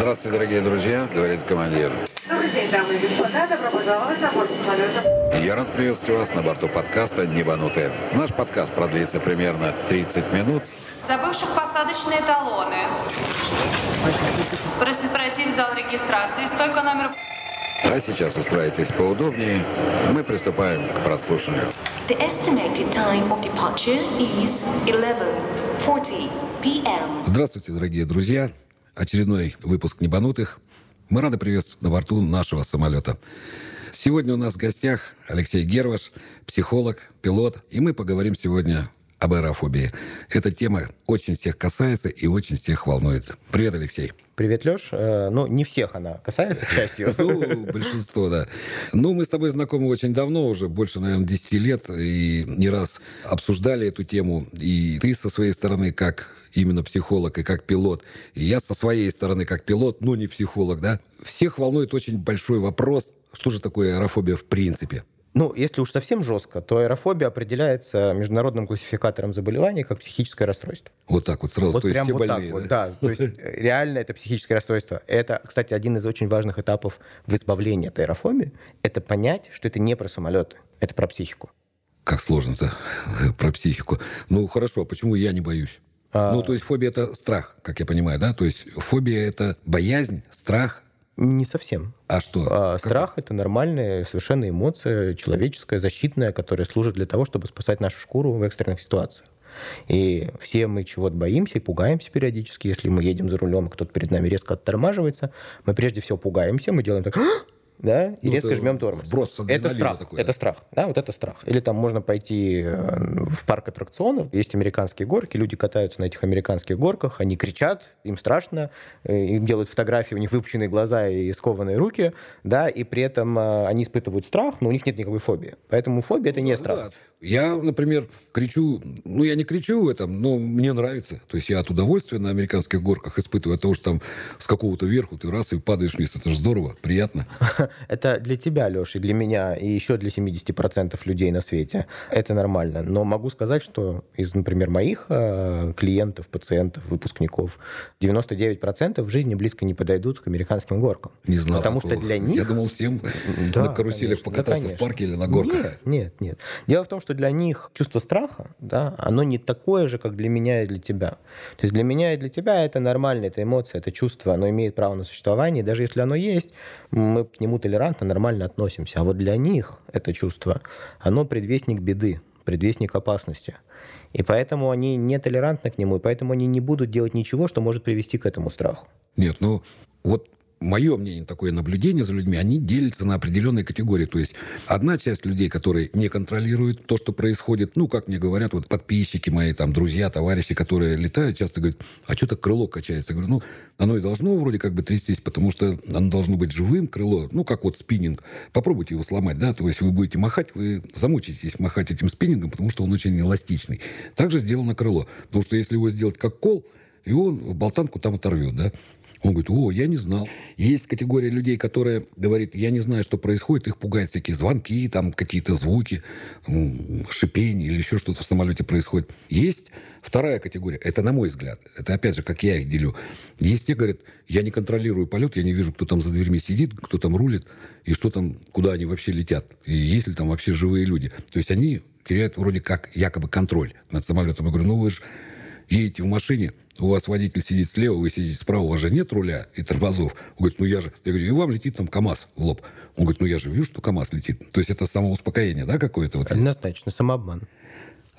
Здравствуйте, дорогие друзья, говорит командир. Добрый день, дамы и господа. Добро пожаловать на борт самолета. Я рад приветствовать вас на борту подкаста «Небанутые». Наш подкаст продлится примерно 30 минут. Забывших посадочные талоны. Просит пройти в зал регистрации. Стойка номер... А сейчас устраивайтесь поудобнее. Мы приступаем к прослушиванию. The estimated time of departure is 11:40 p.m. Здравствуйте, дорогие друзья. Очередной выпуск «Небанутых». Мы рады приветствовать на борту нашего самолета. Сегодня у нас в гостях Алексей Герваш, психолог, пилот. И мы поговорим сегодня об аэрофобии. Эта тема очень всех касается и очень всех волнует. Привет, Алексей. Привет, Леш. Э, Ну, не всех она касается, к счастью. Ну, большинство, да. Ну, мы с тобой знакомы очень давно, уже больше, наверное, 10 лет, и не раз обсуждали эту тему. И ты со своей стороны как именно психолог и как пилот, и я со своей стороны как пилот, но не психолог, да. Всех волнует очень большой вопрос, что же такое аэрофобия в принципе. Ну, если уж совсем жестко, то аэрофобия определяется международным классификатором заболеваний как психическое расстройство. Вот так вот сразу, Вот то есть прям все вот больные, так вот, да. То есть э, реально это психическое расстройство. Это, кстати, один из очень важных этапов в избавлении от аэрофобии. Это понять, что это не про самолеты, это про психику. Как сложно-то про психику. Ну, хорошо, а почему я не боюсь? А- Ну, то есть фобия – это страх, как я понимаю, да? То есть фобия – это боязнь, страх, Не совсем. а что? А, страх это нормальная совершенно эмоция, человеческая, защитная, которая служит для того, чтобы спасать нашу шкуру в экстренных ситуациях. И все мы чего-то боимся и пугаемся периодически. Если мы едем за рулем, и кто-то перед нами резко оттормаживается, мы прежде всего пугаемся, мы делаем так, да, и Ну, резко жмем тормоз. вброс это страх, такой, да? это страх, да, вот это страх. Или там можно пойти э, в парк аттракционов, есть американские горки, люди катаются на этих американских горках, они кричат, им страшно, э, им делают фотографии, у них выпученные глаза и скованные руки, да, и при этом э, они испытывают страх, но у них нет никакой фобии. Поэтому фобия это не страх. Да. Я, например, кричу, ну, я не кричу в этом, но мне нравится. То есть я от удовольствия на американских горках испытываю от того, что там с какого-то верху ты раз и падаешь вниз. Это же здорово, приятно. Это для тебя, Леша, и для меня, и еще для 70% людей на свете. Это нормально. Но могу сказать, что из, например, моих э, клиентов, пациентов, выпускников, 99% в жизни близко не подойдут к американским горкам. Не знал Потому такого. что для них... Я думал всем Да, на каруселях конечно, покататься да, в парке или на горках. Нет, нет, нет. Дело в том, что для них чувство страха, да, оно не такое же, как для меня и для тебя. То есть для меня и для тебя это нормально, это эмоция, это чувство, оно имеет право на существование. Даже если оно есть, мы к нему толерантно, нормально относимся. А вот для них это чувство, оно предвестник беды, предвестник опасности. И поэтому они не толерантны к нему, и поэтому они не будут делать ничего, что может привести к этому страху. Нет, ну вот мое мнение, такое наблюдение за людьми, они делятся на определенные категории. То есть одна часть людей, которые не контролируют то, что происходит, ну, как мне говорят, вот подписчики мои, там, друзья, товарищи, которые летают, часто говорят, а что так крыло качается? Я говорю, ну, оно и должно вроде как бы трястись, потому что оно должно быть живым, крыло, ну, как вот спиннинг. Попробуйте его сломать, да, то есть вы будете махать, вы замучитесь махать этим спиннингом, потому что он очень эластичный. Также сделано крыло, потому что если его сделать как кол, и он болтанку там оторвет, да. Он говорит, о, я не знал. Есть категория людей, которые говорят, я не знаю, что происходит, их пугают всякие звонки, там какие-то звуки, шипение или еще что-то в самолете происходит. Есть вторая категория, это на мой взгляд, это опять же, как я их делю. Есть те, говорят, я не контролирую полет, я не вижу, кто там за дверьми сидит, кто там рулит, и что там, куда они вообще летят, и есть ли там вообще живые люди. То есть они теряют вроде как якобы контроль над самолетом. Я говорю, ну вы же едете в машине, у вас водитель сидит слева, вы сидите справа, у вас же нет руля и тормозов. Он говорит, ну я же... Я говорю, и вам летит там КАМАЗ в лоб. Он говорит, ну я же вижу, что КАМАЗ летит. То есть это самоуспокоение, да, какое-то? Вот. Однозначно, самообман.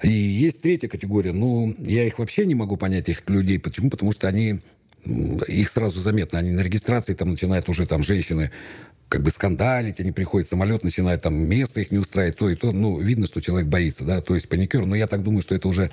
И есть третья категория. Ну, я их вообще не могу понять, этих людей. Почему? Потому что они... Их сразу заметно. Они на регистрации там начинают уже там женщины как бы скандалить, они приходят, самолет начинает там место их не устраивает, то и то. Ну, видно, что человек боится, да, то есть паникер. Но я так думаю, что это уже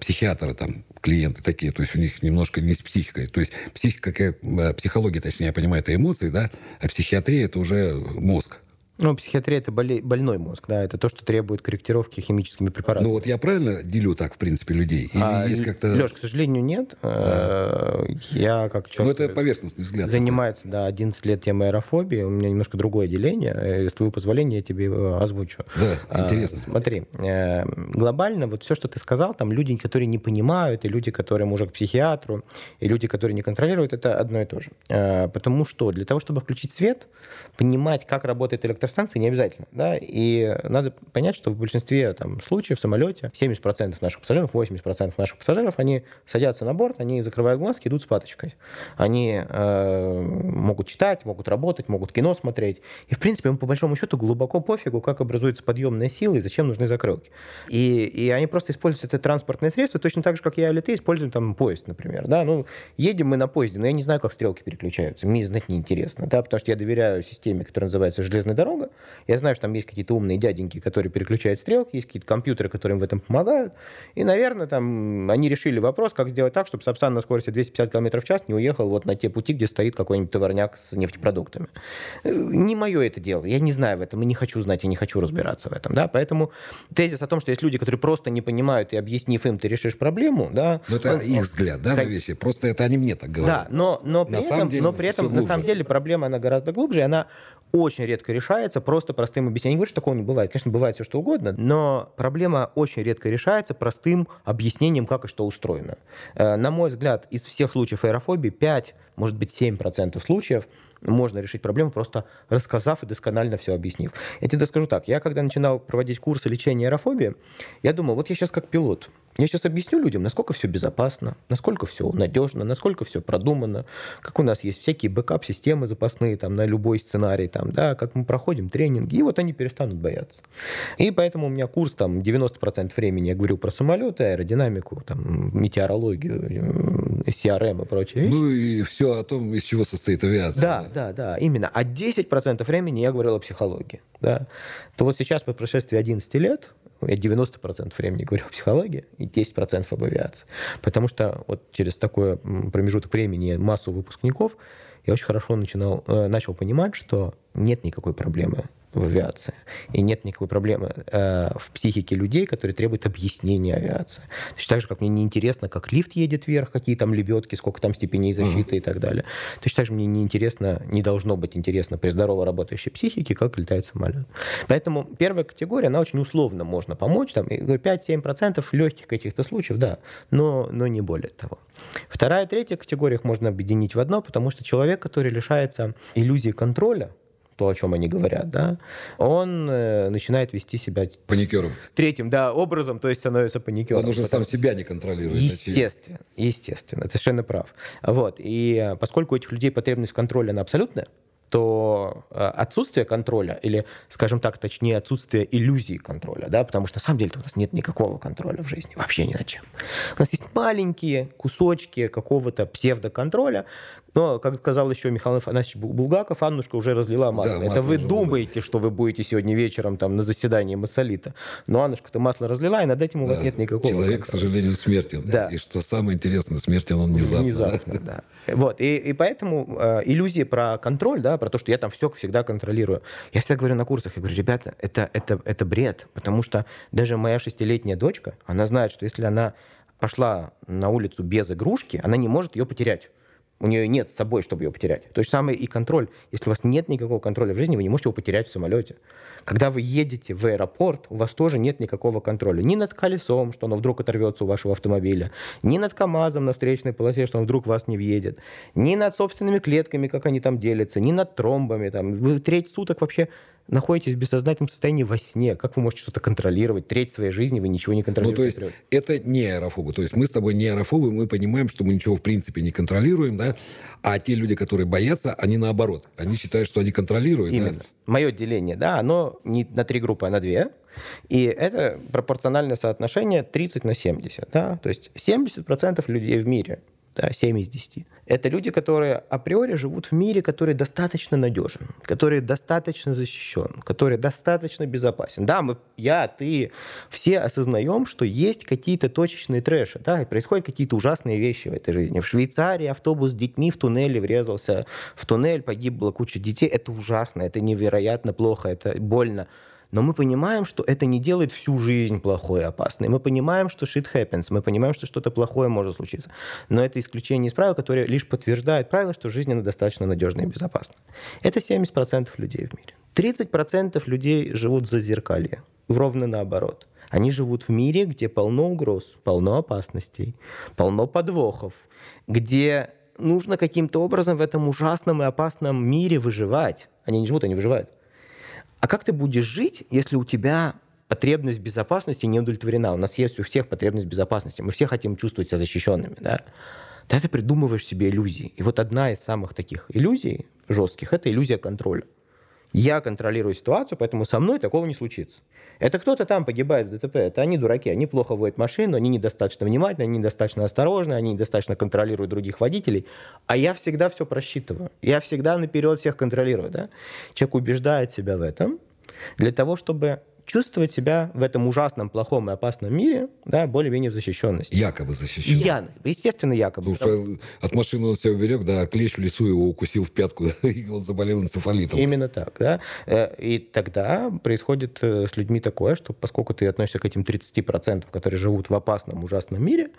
психиатры там, клиенты такие, то есть у них немножко не с психикой. То есть психика, э, психология, точнее, я понимаю, это эмоции, да, а психиатрия это уже мозг. Ну, психиатрия это больной мозг, да, это то, что требует корректировки химическими препаратами. Ну вот я правильно делю так, в принципе, людей? Или А, есть как-то... Лёш, к сожалению, нет. Э, Я как Ну человек, это поверхностный взгляд. занимается, да, 11 лет темой аэрофобии, у меня немножко другое деление. Э, С твоего позволения я тебе его озвучу. Да, А, интересно. Смотри, э, глобально вот все, что ты сказал, там люди, которые не понимают, и люди, которые уже к психиатру, и люди, которые не контролируют, это одно и то же. Потому что для того, чтобы включить свет, понимать, как работает электростанция, не обязательно. Да? И надо понять, что в большинстве там, случаев в самолете 70% наших пассажиров, 80% наших пассажиров, они садятся на борт, они закрывают глазки, идут с паточкой. Они э, могут читать, могут работать, могут кино смотреть. И, в принципе, им по большому счету глубоко пофигу, как образуется подъемная сила и зачем нужны закрылки. И, и они просто используют это транспортное средство точно так же, как я или ты используем там поезд, например. Да? Ну, едем мы на поезде, но я не знаю, как стрелки переключаются. Мне знать неинтересно, да? потому что я доверяю системе, которая называется железная дорога. Я знаю, что там есть какие-то умные дяденьки, которые переключают стрелки, есть какие-то компьютеры, которые им в этом помогают. И, наверное, там они решили вопрос, как сделать так, чтобы Сапсан на скорости 250 км в час не уехал вот на те пути, где стоит какой-нибудь товарняк с нефтепродуктами. Э, Не мое это дело. Я не знаю в этом и не хочу знать, и не хочу разбираться в этом. Да? Поэтому тезис о том, что есть люди, которые просто не понимают, и объяснив им, ты решишь проблему, да, Ну это он- их он- взгляд, да, на вещи. Просто это они мне так да, говорят. но, но при На этом, деле но при этом на самом деле проблема она гораздо глубже, и она очень редко решается просто простым объяснением. Я не говорю, что такого не бывает. Конечно, бывает все что угодно, но проблема очень редко решается простым объяснением, как и что устроено. Э, На мой взгляд, из всех случаев аэрофобии 5, может быть, 7% случаев можно решить проблему, просто рассказав и досконально все объяснив. Я тебе скажу так. Я, когда начинал проводить курсы лечения аэрофобии, я думал, вот я сейчас как пилот. Я сейчас объясню людям, насколько все безопасно, насколько все надежно, насколько все продумано, как у нас есть всякие бэкап-системы запасные там, на любой сценарий, там, да, как мы проходим тренинги, и вот они перестанут бояться. И поэтому у меня курс там 90% времени я говорю про самолеты, аэродинамику, там, метеорологию, э, CRM и прочее. Ну и все о том, из чего состоит авиация. Да, да, да, именно. А 10% времени я говорил о психологии. Да. То вот сейчас, по прошествии 11 лет, я 90% времени говорю о психологии и 10% об авиации. Потому что вот через такой промежуток времени массу выпускников я очень хорошо начинал, э, начал понимать, что нет никакой проблемы в авиации. И нет никакой проблемы э, в психике людей, которые требуют объяснения авиации. Точно так же, как мне неинтересно, как лифт едет вверх, какие там лебедки, сколько там степеней защиты и так далее. Точно так же мне неинтересно, не должно быть интересно при здорово работающей психике, как летает самолет. Поэтому первая категория, она очень условно можно помочь. Там, я говорю, 5-7% легких каких-то случаев, да, но, но не более того. Вторая, третья категория их можно объединить в одно, потому что человек, который лишается иллюзии контроля, то, о чем они говорят, да, он э, начинает вести себя Паникером. третьим, да, образом, то есть становится паникером. Он уже сам себя не контролирует. Естественно, естественно, ты совершенно прав. Вот, и э, поскольку у этих людей потребность в контроле, она абсолютная, то э, отсутствие контроля, или, скажем так, точнее, отсутствие иллюзии контроля, да, потому что на самом деле у нас нет никакого контроля в жизни, вообще ни над чем. У нас есть маленькие кусочки какого-то псевдоконтроля, но, как сказал еще Михаил Афанасьевич Бул- Булгаков, Аннушка уже разлила масло. Да, Это масло вы уже думаете, что вы будете сегодня вечером там на заседании Массолита, но Аннушка-то масло разлила, и над этим у вас Да. нет никакого Человек, к контроля. сожалению, смертен. Да. И что самое интересное, смертен он внезапно. Внезапно, да. Вот, и, и поэтому э, иллюзия про контроль, да, про то, что я там все всегда контролирую. Я всегда говорю на курсах, я говорю, ребята, это, это, это бред, потому что даже моя шестилетняя дочка, она знает, что если она пошла на улицу без игрушки, она не может ее потерять. У нее нет с собой, чтобы ее потерять. То же самое и контроль. Если у вас нет никакого контроля в жизни, вы не можете его потерять в самолете. Когда вы едете в аэропорт, у вас тоже нет никакого контроля. Ни над колесом, что оно вдруг оторвется у вашего автомобиля, ни над КАМАЗом на встречной полосе, что он вдруг вас не въедет, ни над собственными клетками, как они там делятся, ни над тромбами. Там. Вы треть суток вообще находитесь в бессознательном состоянии во сне. Как вы можете что-то контролировать? Треть своей жизни вы ничего не Ну, контролируете. то есть это не аэрофобы. То есть мы с тобой не аэрофобы, мы понимаем, что мы ничего в принципе не контролируем, да, а те люди, которые боятся, они наоборот. Они считают, что они контролируют. да. Именно. Мое деление, да, оно не на три группы, а на две. И это пропорциональное соотношение 30 на 70. Да? То есть 70% людей в мире да, 7 из 10. Это люди, которые априори живут в мире, который достаточно надежен, который достаточно защищен, который достаточно безопасен. Да, мы, я, ты, все осознаем, что есть какие-то точечные трэши, да, и происходят какие-то ужасные вещи в этой жизни. В Швейцарии автобус с детьми в туннеле врезался, в туннель погибла куча детей. Это ужасно, это невероятно плохо, это больно. Но мы понимаем, что это не делает всю жизнь плохой и опасной. Мы понимаем, что shit happens, мы понимаем, что что-то плохое может случиться. Но это исключение из правил, которое лишь подтверждает правило, что жизнь она достаточно надежна и безопасна. Это 70% людей в мире. 30% людей живут в зазеркалье, ровно наоборот. Они живут в мире, где полно угроз, полно опасностей, полно подвохов, где нужно каким-то образом в этом ужасном и опасном мире выживать. Они не живут, они выживают. А как ты будешь жить, если у тебя потребность безопасности не удовлетворена? У нас есть у всех потребность безопасности. Мы все хотим чувствовать себя защищенными. Да? Да ты придумываешь себе иллюзии. И вот одна из самых таких иллюзий жестких – это иллюзия контроля. Я контролирую ситуацию, поэтому со мной такого не случится. Это кто-то там погибает в ДТП, это они дураки, они плохо водят машину, они недостаточно внимательны, они недостаточно осторожны, они недостаточно контролируют других водителей, а я всегда все просчитываю, я всегда наперед всех контролирую. Да? Человек убеждает себя в этом для того, чтобы чувствовать себя в этом ужасном, плохом и опасном мире, да, более-менее в защищенности. Якобы защищен. Я, естественно, якобы. Потому что от машины он себя уберег, да, а клещ в лесу его укусил в пятку, и он заболел энцефалитом. Именно так, да. Э, и тогда происходит э, с людьми такое, что поскольку ты относишься к этим 30%, которые живут в опасном, ужасном мире,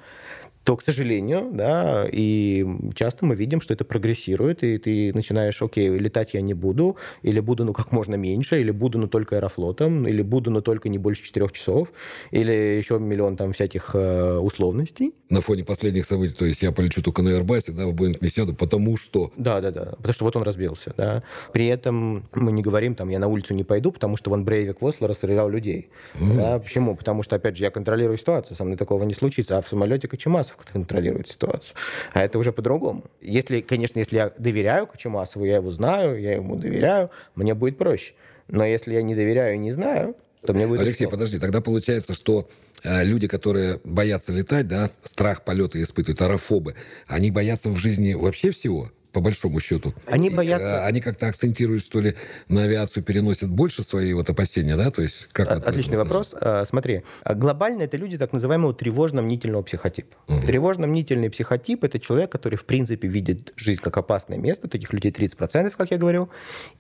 то, к сожалению, да, и часто мы видим, что это прогрессирует, и ты начинаешь, окей, летать я не буду, или буду, ну, как можно меньше, или буду, ну, только аэрофлотом, или буду, но только не больше четырех часов, или еще миллион там всяких э, условностей. На фоне последних событий, то есть я полечу только на Airbus, да, в Boeing не сяду, потому что... Да, да, да, потому что вот он разбился, да. При этом мы не говорим, там, я на улицу не пойду, потому что вон Брейвик в Осло расстрелял людей. Mm. Да, почему? Потому что, опять же, я контролирую ситуацию, со мной такого не случится, а в самолете Кочемасов контролирует ситуацию. А это уже по-другому. Если, конечно, если я доверяю Кочемасову, я его знаю, я ему доверяю, мне будет проще. Но если я не доверяю и не знаю, то мне будет Алексей, подожди, тогда получается, что э, люди, которые боятся летать, да, страх полета испытывают, аэрофобы, они боятся в жизни вообще всего? По большому счету. Они боятся... Э, они как-то акцентируют, что ли, на авиацию, переносят больше свои вот опасения, да? То есть как Отличный вопрос. А, смотри, а глобально это люди так называемого тревожно-мнительного психотипа. Угу. Тревожно-мнительный психотип – это человек, который, в принципе, видит жизнь как опасное место. Таких людей 30%, как я говорю.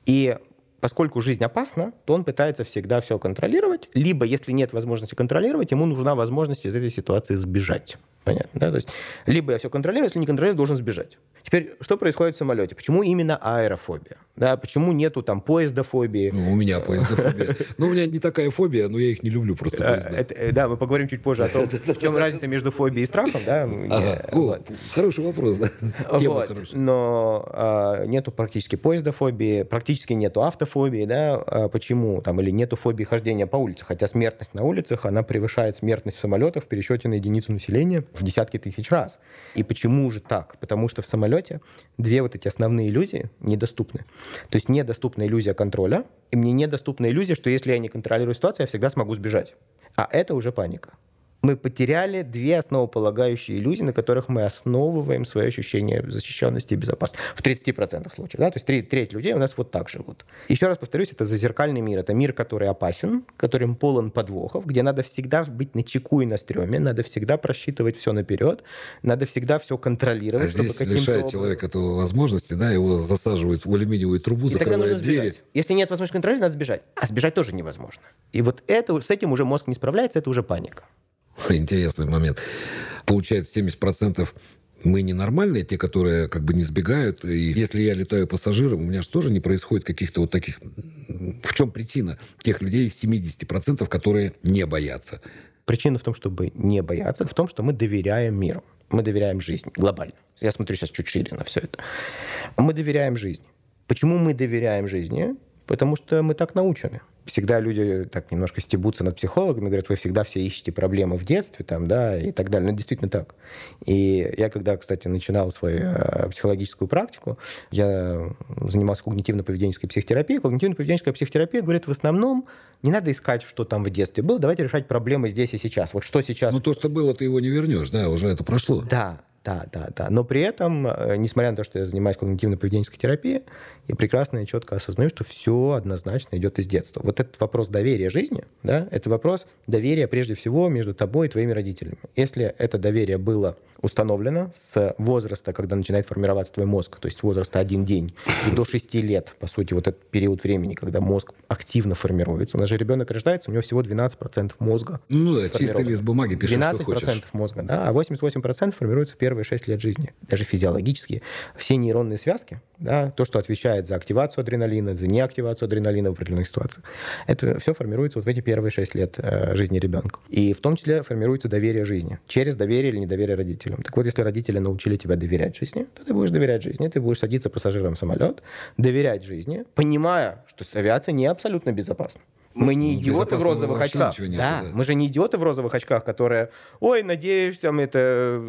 И поскольку жизнь опасна, то он пытается всегда все контролировать, либо, если нет возможности контролировать, ему нужна возможность из этой ситуации сбежать. Понятно, да? То есть, либо я все контролирую, если не контролирую, должен сбежать. Теперь, что происходит в самолете? Почему именно аэрофобия? Да, почему нету там поездофобии? Ну, у меня поездофобия. Ну, у меня не такая фобия, но я их не люблю просто поезда. Э, да, мы поговорим чуть позже о том, в чем разница между фобией и страхом, да? Хороший вопрос, да. Но а, нету практически поездофобии, практически нету автофобии, да? А почему? Там, или нету фобии хождения по улице, хотя смертность на улицах, она превышает смертность в самолетах в пересчете на единицу населения в десятки тысяч раз. И почему же так? Потому что в самолете две вот эти основные иллюзии недоступны. То есть недоступна иллюзия контроля, и мне недоступна иллюзия, что если я не контролирую ситуацию, я всегда смогу сбежать. А это уже паника мы потеряли две основополагающие иллюзии, на которых мы основываем свое ощущение защищенности и безопасности. В 30% случаев. Да? То есть треть, треть людей у нас вот так живут. Еще раз повторюсь, это зазеркальный мир. Это мир, который опасен, которым полон подвохов, где надо всегда быть на чеку и на стреме, надо всегда просчитывать все наперед, надо всегда все контролировать. А чтобы здесь лишает образом... человека этого возможности, да, его засаживают в алюминиевую трубу, и закрывают двери. Если нет возможности контролировать, надо сбежать. А сбежать тоже невозможно. И вот это, с этим уже мозг не справляется, это уже паника. Интересный момент. Получается, 70% мы ненормальные, те, которые как бы не сбегают. И если я летаю пассажиром, у меня же тоже не происходит каких-то вот таких... В чем причина тех людей, 70%, которые не боятся? Причина в том, чтобы не бояться, в том, что мы доверяем миру. Мы доверяем жизни глобально. Я смотрю сейчас чуть шире на все это. Мы доверяем жизни. Почему мы доверяем жизни? Потому что мы так научены всегда люди так немножко стебутся над психологами, говорят, вы всегда все ищете проблемы в детстве, там, да, и так далее. Но действительно так. И я, когда, кстати, начинал свою э, психологическую практику, я занимался когнитивно-поведенческой психотерапией. Когнитивно-поведенческая психотерапия говорит, в основном не надо искать, что там в детстве было, давайте решать проблемы здесь и сейчас. Вот что сейчас. Ну, то, что было, ты его не вернешь, да, уже это прошло. Да, да, да, да. Но при этом, э, несмотря на то, что я занимаюсь когнитивно-поведенческой терапией, я прекрасно и четко осознаю, что все однозначно идет из детства. Вот этот вопрос доверия жизни, да, это вопрос доверия прежде всего между тобой и твоими родителями. Если это доверие было установлено с возраста, когда начинает формироваться твой мозг, то есть с возраста один день и до 6 лет, по сути, вот этот период времени, когда мозг активно формируется. У нас же ребенок рождается, у него всего 12% мозга. Ну да, чистый лист бумаги пишешь, 12% что хочешь. мозга, да, а 88% формируется в первые 6 лет жизни. Даже физиологически. Все нейронные связки, да, то, что отвечает за активацию адреналина, за неактивацию адреналина в определенных ситуациях, это все формируется вот в эти первые 6 лет э, жизни ребенка. И в том числе формируется доверие жизни. Через доверие или недоверие родителям. Так вот, если родители научили тебя доверять жизни, то ты будешь доверять жизни, ты будешь садиться пассажиром в самолет, доверять жизни, понимая, что авиация не абсолютно безопасна. Мы не Ну, идиоты в розовых очках. нету, да, да. мы же не идиоты в розовых очках, которые, ой, надеюсь, там это,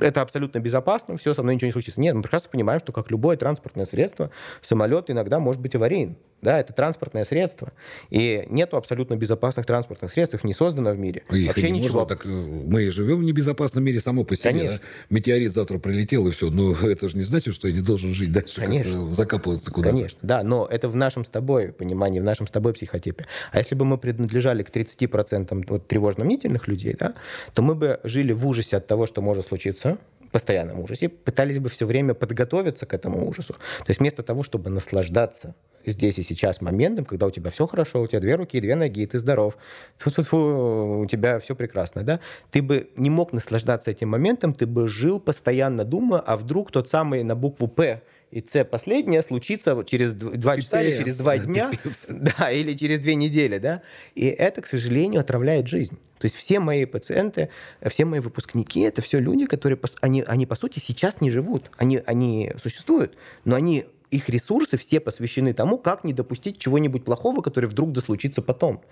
это абсолютно безопасно, все, со мной ничего не случится. Нет, мы прекрасно понимаем, что как любое транспортное средство, самолет иногда может быть аварийным. Да, это транспортное средство. И нету абсолютно безопасных транспортных средств, их не создано в мире. Их Вообще не ничего. можно, так э, мы живем в небезопасном мире само по себе. Конечно. да. Метеорит завтра прилетел, и все. Но это же не значит, что я не должен жить дальше, Конечно. закапываться куда-то. Конечно, да, но это в нашем с тобой понимании, в нашем с тобой психотипе. А если бы мы принадлежали к 30% вот тревожно-мнительных людей, да, то мы бы жили в ужасе от того, что может случиться, в постоянном ужасе, пытались бы все время подготовиться к этому ужасу. То есть вместо того, чтобы наслаждаться здесь и сейчас моментом, когда у тебя все хорошо, у тебя две руки, две ноги, и ты здоров, Тьфу-тьфу-тьфу, у тебя все прекрасно, да, ты бы не мог наслаждаться этим моментом, ты бы жил постоянно думая, а вдруг тот самый на букву «П» и «Ц» последнее случится через дв- два часа или через два дня, пипец. да, или через две недели, да, и это, к сожалению, отравляет жизнь. То есть все мои пациенты, все мои выпускники, это все люди, которые, они, они по сути, сейчас не живут. Они, они существуют, но они их ресурсы все посвящены тому, как не допустить чего-нибудь плохого, который вдруг да случится потом.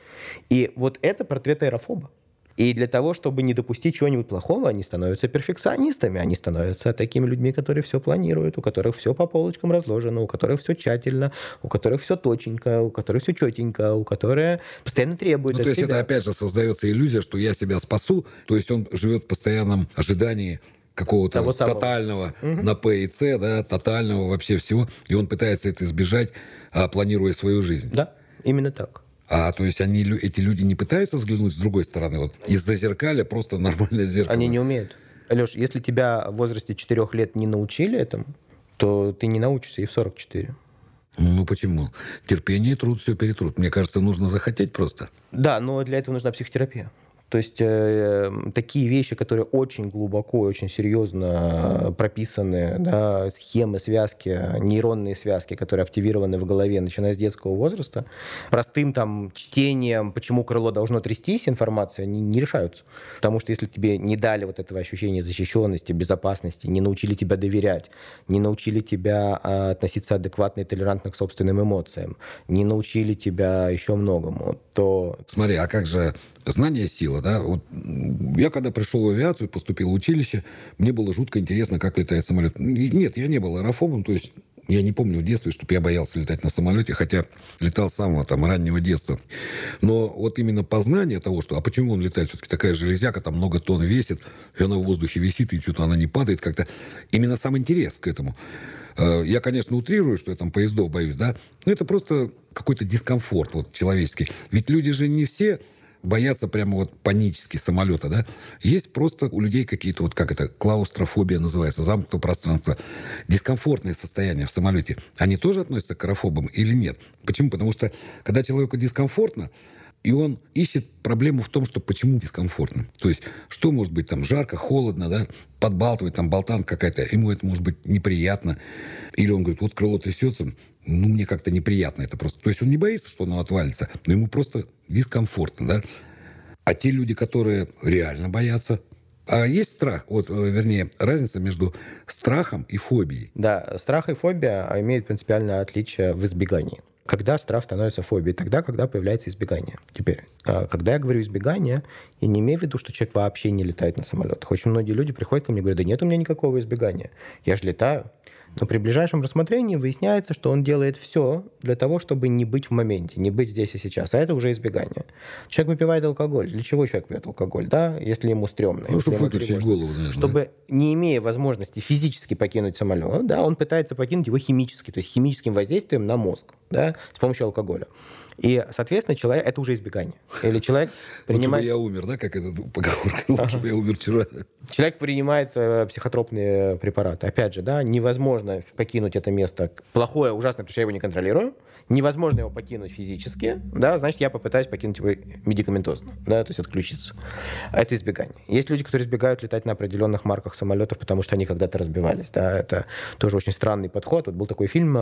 И вот это портрет аэрофоба. И для того, чтобы не допустить чего-нибудь плохого, они становятся перфекционистами, они становятся такими людьми, которые все планируют, у которых все по полочкам разложено, у которых все тщательно, у которых все точенько, у которых все четенько, у которых постоянно требуют Ну, то есть себя. это опять же создается иллюзия, что я себя спасу. То есть он живет в постоянном ожидании какого-то Того самого. тотального на П и С, да, тотального вообще всего. И он пытается это избежать, а, планируя свою жизнь. Да, именно так. А то есть они, эти люди не пытаются взглянуть с другой стороны, вот из-за зеркаля просто нормальное зеркало. Они не умеют. Леш, если тебя в возрасте 4 лет не научили этому, то ты не научишься и в 44. Ну почему? Терпение, труд, все перетрут. Мне кажется, нужно захотеть просто. Да, но для этого нужна психотерапия. То есть э, такие вещи, которые очень глубоко и очень серьезно прописаны, да, схемы, связки, нейронные связки, которые активированы в голове, начиная с детского возраста, простым там чтением, почему крыло должно трястись, информация не, не решаются. Потому что если тебе не дали вот этого ощущения защищенности, безопасности, не научили тебя доверять, не научили тебя а, относиться адекватно и толерантно к собственным эмоциям, не научили тебя еще многому, то Смотри, а как же знание сила, да? Вот я когда пришел в авиацию, поступил в училище, мне было жутко интересно, как летает самолет. Нет, я не был аэрофобом, то есть я не помню в детстве, чтобы я боялся летать на самолете, хотя летал с самого там раннего детства. Но вот именно познание того, что, а почему он летает, все-таки такая железяка, там много тонн весит, и она в воздухе висит, и что-то она не падает как-то. Именно сам интерес к этому. Э, Я, конечно, утрирую, что я там поездов боюсь, да, но это просто какой-то дискомфорт вот, человеческий. Ведь люди же не все боятся прямо вот панически самолета, да? Есть просто у людей какие-то вот, как это, клаустрофобия называется, замкнутое пространство, дискомфортное состояние в самолете. Они тоже относятся к аэрофобам или нет? Почему? Потому что, когда человеку дискомфортно, и он ищет проблему в том, что почему дискомфортно. То есть, что может быть там жарко, холодно, да, подбалтывает, там болтанка какая-то, ему это может быть неприятно. Или он говорит, вот крыло трясется, ну, мне как-то неприятно это просто. То есть, он не боится, что оно отвалится, но ему просто дискомфортно, да. А те люди, которые реально боятся, а есть страх, вот, э, вернее, разница между страхом и фобией. Да, страх и фобия имеют принципиальное отличие в избегании. Когда страх становится фобией? Тогда, когда появляется избегание. Теперь, а, когда я говорю избегание, я не имею в виду, что человек вообще не летает на самолетах. Очень многие люди приходят ко мне и говорят, да нет у меня никакого избегания. Я же летаю. Но при ближайшем рассмотрении выясняется, что он делает все для того, чтобы не быть в моменте, не быть здесь и сейчас. А это уже избегание. Человек выпивает алкоголь. Для чего человек пьет алкоголь? Да, если ему стрёмно. Ну, чтобы выключить тревожно. голову, наверное. Чтобы, не имея возможности физически покинуть самолет, да, он пытается покинуть его химически, то есть химическим воздействием на мозг, да, с помощью алкоголя. И, соответственно, человек, это уже избегание. Или человек Лучше бы принимает... я умер, да, как этот поговорка. Лучше бы я умер вчера. Человек принимает э, психотропные препараты. Опять же, да, невозможно покинуть это место. Плохое, ужасное, потому что я его не контролирую. Невозможно его покинуть физически, да, значит, я попытаюсь покинуть его медикаментозно, да, то есть отключиться. Это избегание. Есть люди, которые избегают летать на определенных марках самолетов, потому что они когда-то разбивались, да, это тоже очень странный подход. Вот был такой фильм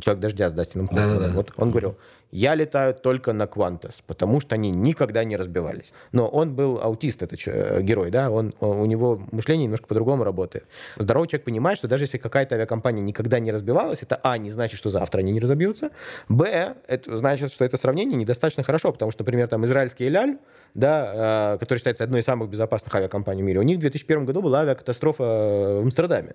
«Человек дождя» с Дастином Хоффманом. Да-да-да. Вот он говорил, я летаю только на Квантас, потому что они никогда не разбивались. Но он был аутист, это чё- э, герой, да, он- у него мышление немножко по-другому работает. Здоровый человек понимает, что даже если какая-то авиакомпания никогда не разбивалась, это, а, не значит, что завтра они не разобьются, б, это значит, что это сравнение недостаточно хорошо, потому что, например, там израильский Эляль, да, э, который считается одной из самых безопасных авиакомпаний в мире, у них в 2001 году была авиакатастрофа э, в Амстердаме.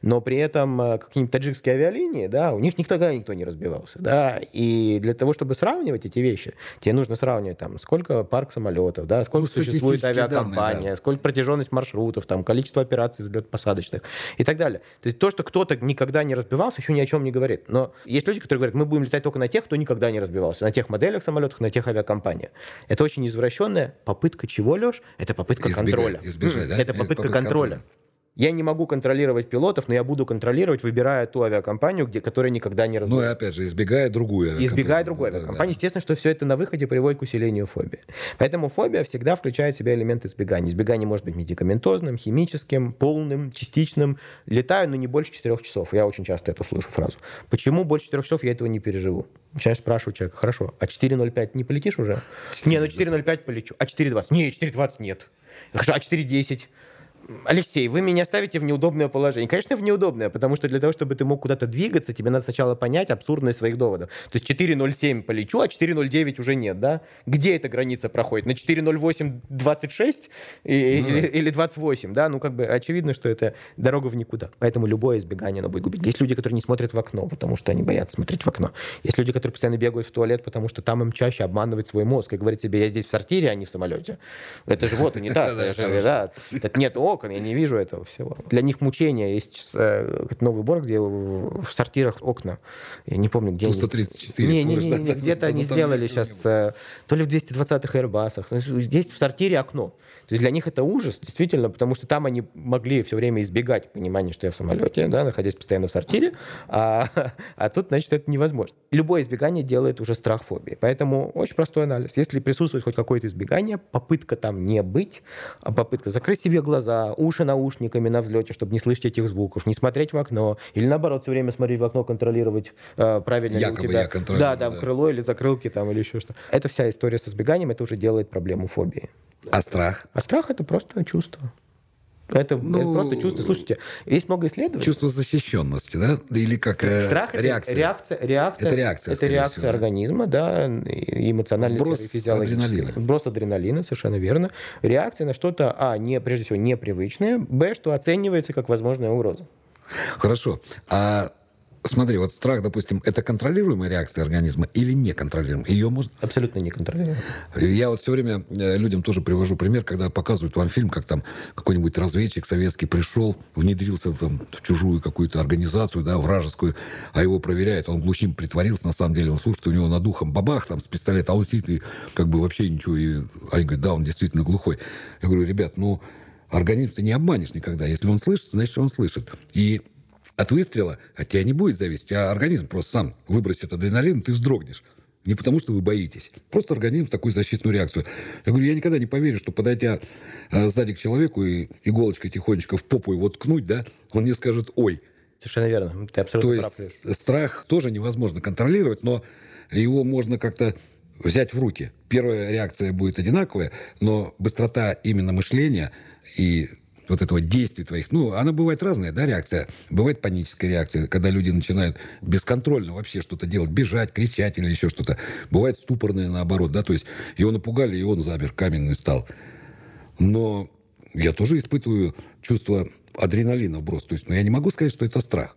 Но при этом э, какие-нибудь таджикские авиалинии, да, у них никогда никто не разбивался, да, и для того, чтобы сравнивать эти вещи, тебе нужно сравнивать там, сколько парк самолетов, да, сколько Ну, существует авиакомпания, данные, сколько протяженность маршрутов, там, количество операций взлет-посадочных и так далее. То есть то, что кто-то никогда не разбивался, еще ни о чем не говорит. Но есть люди, которые говорят, мы будем летать только на тех, кто никогда не разбивался, на тех моделях самолетов, на тех авиакомпаниях. Это очень извращенная попытка чего, Леш? Это попытка Избегать, контроля. избежать, да? Это попытка попытка контроля. контроля. Я не могу контролировать пилотов, но я буду контролировать, выбирая ту авиакомпанию, где, которая никогда не Ну и опять же, избегая другую Избегая авиакомпанию. другой Да, да, авиакомпании, естественно, что все это на выходе приводит к усилению фобии. Поэтому фобия всегда включает в себя элемент избегания. Избегание может быть медикаментозным, химическим, полным, частичным. Летаю, но не больше четырех часов. Я очень часто эту слышу фразу. Почему больше четырех часов я этого не переживу? Начинаешь спрашивать человека, хорошо, а 4.05 не полетишь уже? Не, ну 4.05 полечу. А 4.20? Не, 4.20 нет. Хорошо, а 4.10? Алексей, вы меня ставите в неудобное положение. Конечно, в неудобное, потому что для того, чтобы ты мог куда-то двигаться, тебе надо сначала понять абсурдность своих доводов. То есть 4.07 полечу, а 4.09 уже нет, да? Где эта граница проходит? На 4.08 26 и- или, или 28, да? Ну, как бы очевидно, что это дорога в никуда. Поэтому любое избегание, оно будет губить. Есть люди, которые не смотрят в окно, потому что они боятся смотреть в окно. Есть люди, которые постоянно бегают в туалет, потому что там им чаще обманывать свой мозг и говорить себе, я здесь в сортире, а не в самолете. Это же вот унитаз, нет окон, я не вижу этого всего. Для них мучение. Есть э, новый борг, где в сортирах окна. Я не помню, где они. Ту-134, Не, не, не, не, Там- где-то они сделали не сейчас э, то ли в 220-х Airbus'ах. Есть в сортире окно. То есть для них это ужас, действительно, потому что там они могли все время избегать понимания, что я в самолете, да, находясь постоянно в сортире, а, а тут, значит, это невозможно. Любое избегание делает уже страх фобии. Поэтому очень простой анализ. Если присутствует хоть какое-то избегание, попытка там не быть, а попытка закрыть себе глаза, уши наушниками на взлете, чтобы не слышать этих звуков, не смотреть в окно, или наоборот, все время смотреть в окно, контролировать, э, правильно ли у Якобы тебя. я контролирую, Да, да, да. крыло или закрылки там, или еще что. Это вся история с избеганием, это уже делает проблему фобии. А страх? А страх это просто чувство. Это, это Ну, просто чувство. Слушайте, есть много исследований. Чувство защищенности, да? Или как э, Страх это реакция? реакция, реакция, Это реакция, это реакция всего, организма, да, и эмоциональная Вброс адреналина. Вброс адреналина, совершенно верно. Реакция на что-то, а, не, прежде всего, непривычное, б, что оценивается как возможная угроза. Хорошо. А смотри, вот страх, допустим, это контролируемая реакция организма или неконтролируемая? Ее можно... Абсолютно неконтролируемо. Я вот все время э, людям тоже привожу пример, когда показывают вам фильм, как там какой-нибудь разведчик советский пришел, внедрился в, там, в чужую какую-то организацию, да, вражескую, а его проверяют, он глухим притворился, на самом деле, он слушает, у него над ухом бабах там с пистолета, а он сидит и как бы вообще ничего, и они говорят, да, он действительно глухой. Я говорю, ребят, ну, организм ты не обманешь никогда, если он слышит, значит, он слышит. И от выстрела от тебя не будет зависеть. У тебя организм просто сам выбросит адреналин, ты вздрогнешь. Не потому, что вы боитесь. Просто организм такую защитную реакцию. Я говорю, я никогда не поверю, что подойдя э, сзади к человеку и иголочкой тихонечко в попу его ткнуть, да, он мне скажет «ой». Совершенно верно. Ты абсолютно То прав. есть Леш. страх тоже невозможно контролировать, но его можно как-то взять в руки. Первая реакция будет одинаковая, но быстрота именно мышления и вот этого действий твоих, ну, она бывает разная, да, реакция. Бывает паническая реакция, когда люди начинают бесконтрольно вообще что-то делать, бежать, кричать или еще что-то. Бывает ступорная наоборот, да, то есть его напугали, и он замер, каменный стал. Но я тоже испытываю чувство адреналина вброс. То есть, но я не могу сказать, что это страх.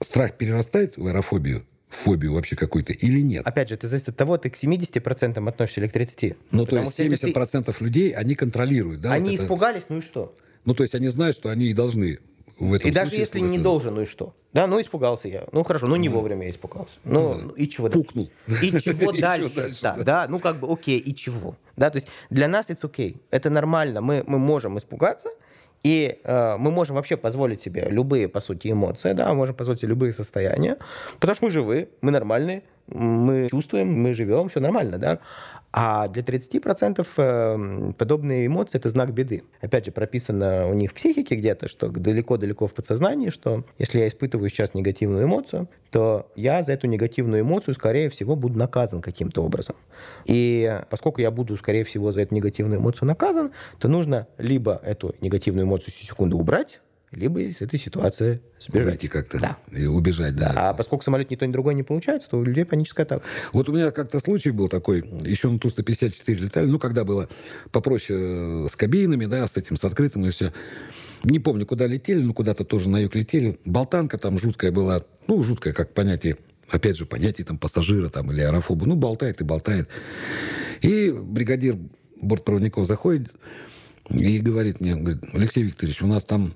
страх перерастает в аэрофобию, фобию вообще какой-то или нет? Опять же, это зависит от того, ты к 70% относишься или к 30%. Ну, то Потому есть что если 70% ты- людей, они контролируют, да? Они вот это? испугались, ну и что? Ну, то есть они знают, что они и должны в этом И даже если не должен, ну и что? Да, ну испугался я. Ну хорошо, ну не вовремя я испугался. Ну и чего дальше? Пукнул. И чего И чего дальше? дальше, Да, да. ну как бы окей, и чего? Да, то есть для нас это окей. Это нормально. Мы, мы можем испугаться, и э, мы можем вообще позволить себе любые, по сути, эмоции, да, можем позволить себе любые состояния, потому что мы живы, мы нормальные, мы чувствуем, мы живем, все нормально, да. А для 30% э, подобные эмоции – это знак беды. Опять же, прописано у них в психике где-то, что далеко-далеко в подсознании, что если я испытываю сейчас негативную эмоцию, то я за эту негативную эмоцию, скорее всего, буду наказан каким-то образом. И поскольку я буду, скорее всего, за эту негативную эмоцию наказан, то нужно либо эту негативную эмоцию секунду убрать, либо из этой ситуации сбежать. Выйти как-то Да. и убежать, да. А поскольку самолет ни то, ни другое не получается, то у людей паническая атака. Вот у меня как-то случай был такой, еще на Ту-154 летали, ну, когда было попроще э, с кабинами, да, с этим, с открытым и все. Не помню, куда летели, но куда-то тоже на юг летели. Болтанка там жуткая была, ну, жуткая, как понятие, опять же, понятие там пассажира там или аэрофоба. Ну, болтает и болтает. И бригадир бортпроводников заходит и говорит мне, говорит, Алексей Викторович, у нас там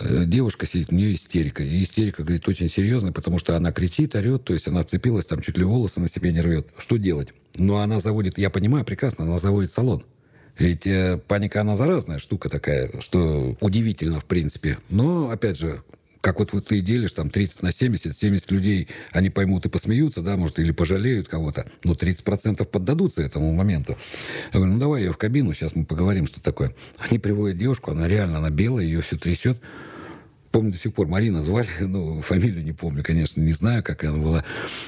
девушка сидит, у нее истерика. И истерика, говорит, очень серьезная, потому что она кричит, орет, то есть она вцепилась, там чуть ли волосы на себе не рвет. Что делать? Но она заводит, я понимаю прекрасно, она заводит салон. Ведь э, паника, она заразная штука такая, что удивительно, в принципе. Но, опять же, как вот, вот ты делишь там 30 на 70, 70 людей, они поймут и посмеются, да, может, или пожалеют кого-то, но 30% поддадутся этому моменту. Я говорю, ну давай ее в кабину, сейчас мы поговорим, что такое. Они приводят девушку, она реально, она белая, ее все трясет. Помню до сих пор, Марина звали, ну, фамилию не помню, конечно, не знаю, как она была.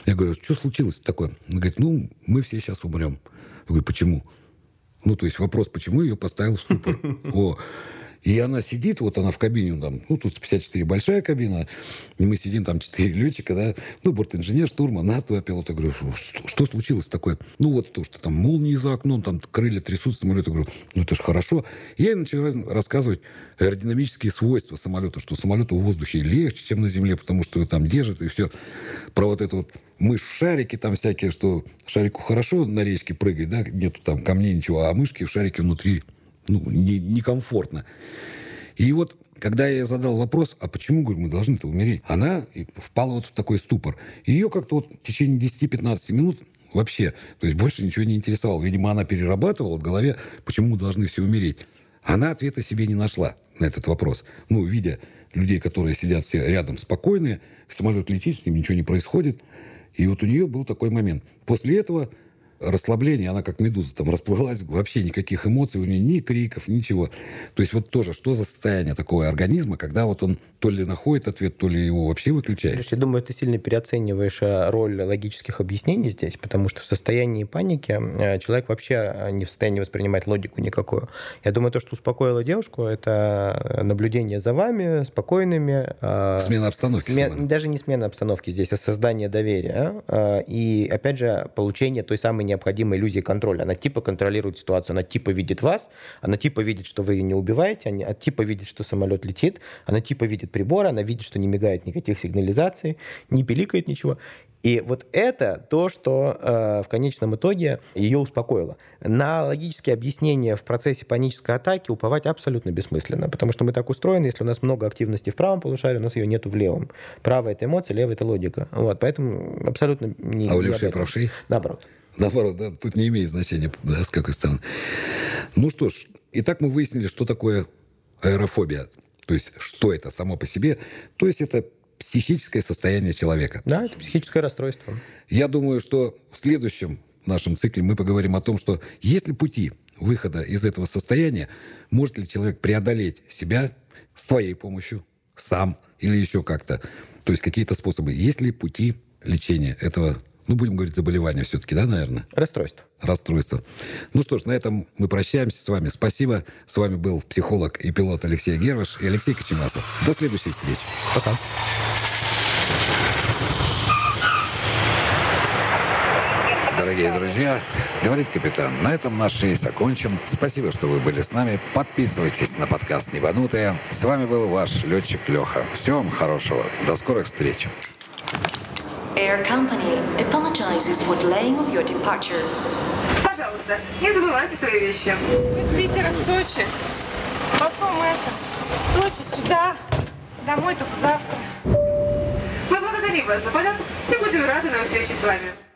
Я говорю, что случилось такое? Она говорит, ну, мы все сейчас умрем. Я говорю, почему? Ну, то есть вопрос, почему ее поставил в ступор. О. И она сидит, вот она в кабине, там, ну, тут 54 большая кабина, и мы сидим, там, 4 летчика, да, ну, бортинженер, штурман, нас два пилота. Говорю, что, что случилось такое? Ну, вот то, что там молнии за окном, там крылья трясутся самолета. Я говорю, ну, это же хорошо. Я ей начинаю рассказывать аэродинамические свойства самолета, что самолету в воздухе легче, чем на земле, потому что его там держит, и все. Про вот это вот мышь в шарике там всякие, что шарику хорошо на речке прыгать, да, нету там камней, ничего, а мышки в шарике внутри, ну, не- некомфортно. И вот, когда я задал вопрос, а почему, говорю, мы должны-то умереть, она впала вот в такой ступор. Ее как-то вот в течение 10-15 минут вообще, то есть больше ничего не интересовало. Видимо, она перерабатывала в голове, почему мы должны все умереть. Она ответа себе не нашла на этот вопрос. Ну, видя людей, которые сидят все рядом спокойные, самолет летит, с ним ничего не происходит. И вот у нее был такой момент. После этого расслабление, она как медуза там расплылась, вообще никаких эмоций у нее, ни криков, ничего. То есть вот тоже, что за состояние такого организма, когда вот он то ли находит ответ, то ли его вообще выключает. Слушай, Я думаю, ты сильно переоцениваешь э, роль логических объяснений здесь, потому что в состоянии паники э, человек вообще э, не в состоянии воспринимать логику никакую. Я думаю, то, что успокоило девушку, это наблюдение за вами, спокойными. Смена обстановки. Сама. Даже не смена обстановки здесь, а создание доверия. И, опять же, получение той самой необходимой иллюзии контроля. Она типа контролирует ситуацию, она типа видит вас, она типа видит, что вы ее не убиваете, она типа видит, что самолет летит, она типа видит приборы, она видит, что не мигает никаких сигнализаций, не пиликает ничего. И вот это то, что э, в конечном итоге ее успокоило. На логические объяснения в процессе панической атаки уповать абсолютно бессмысленно, потому что мы так устроены, если у нас много активности в правом полушарии, у нас ее нету в левом. Правая — это эмоция, левая — это логика. Вот, поэтому абсолютно не... А у левшей правшей? Наоборот. Наоборот, да, тут не имеет значения, да, с какой стороны. Ну что ж, итак мы выяснили, что такое аэрофобия. То есть, что это само по себе. То есть, это психическое состояние человека. Да, это психическое расстройство. Я думаю, что в следующем нашем цикле мы поговорим о том, что есть ли пути выхода из этого состояния, может ли человек преодолеть себя с твоей помощью, сам или еще как-то. То есть какие-то способы. Есть ли пути лечения этого, ну, будем говорить, заболевания все-таки, да, наверное? Расстройство. расстройства. Ну что ж, на этом мы прощаемся с вами. Спасибо. С вами был психолог и пилот Алексей Герваш и Алексей Кочемасов. До следующих встреч. Пока. Дорогие дорогие друзья. Говорит капитан, на этом наш рейс окончен. Спасибо, что вы были с нами. Подписывайтесь на подкаст «Небанутые». С вами был ваш летчик Леха. Всего вам хорошего. До скорых встреч. Air Company apologizes for delaying of your departure. Пожалуйста, не забывайте свои вещи. Из Питера в Сочи. Потом это, с Сочи сюда. Домой только завтра. Мы благодарим вас за полет и будем рады на встрече с вами.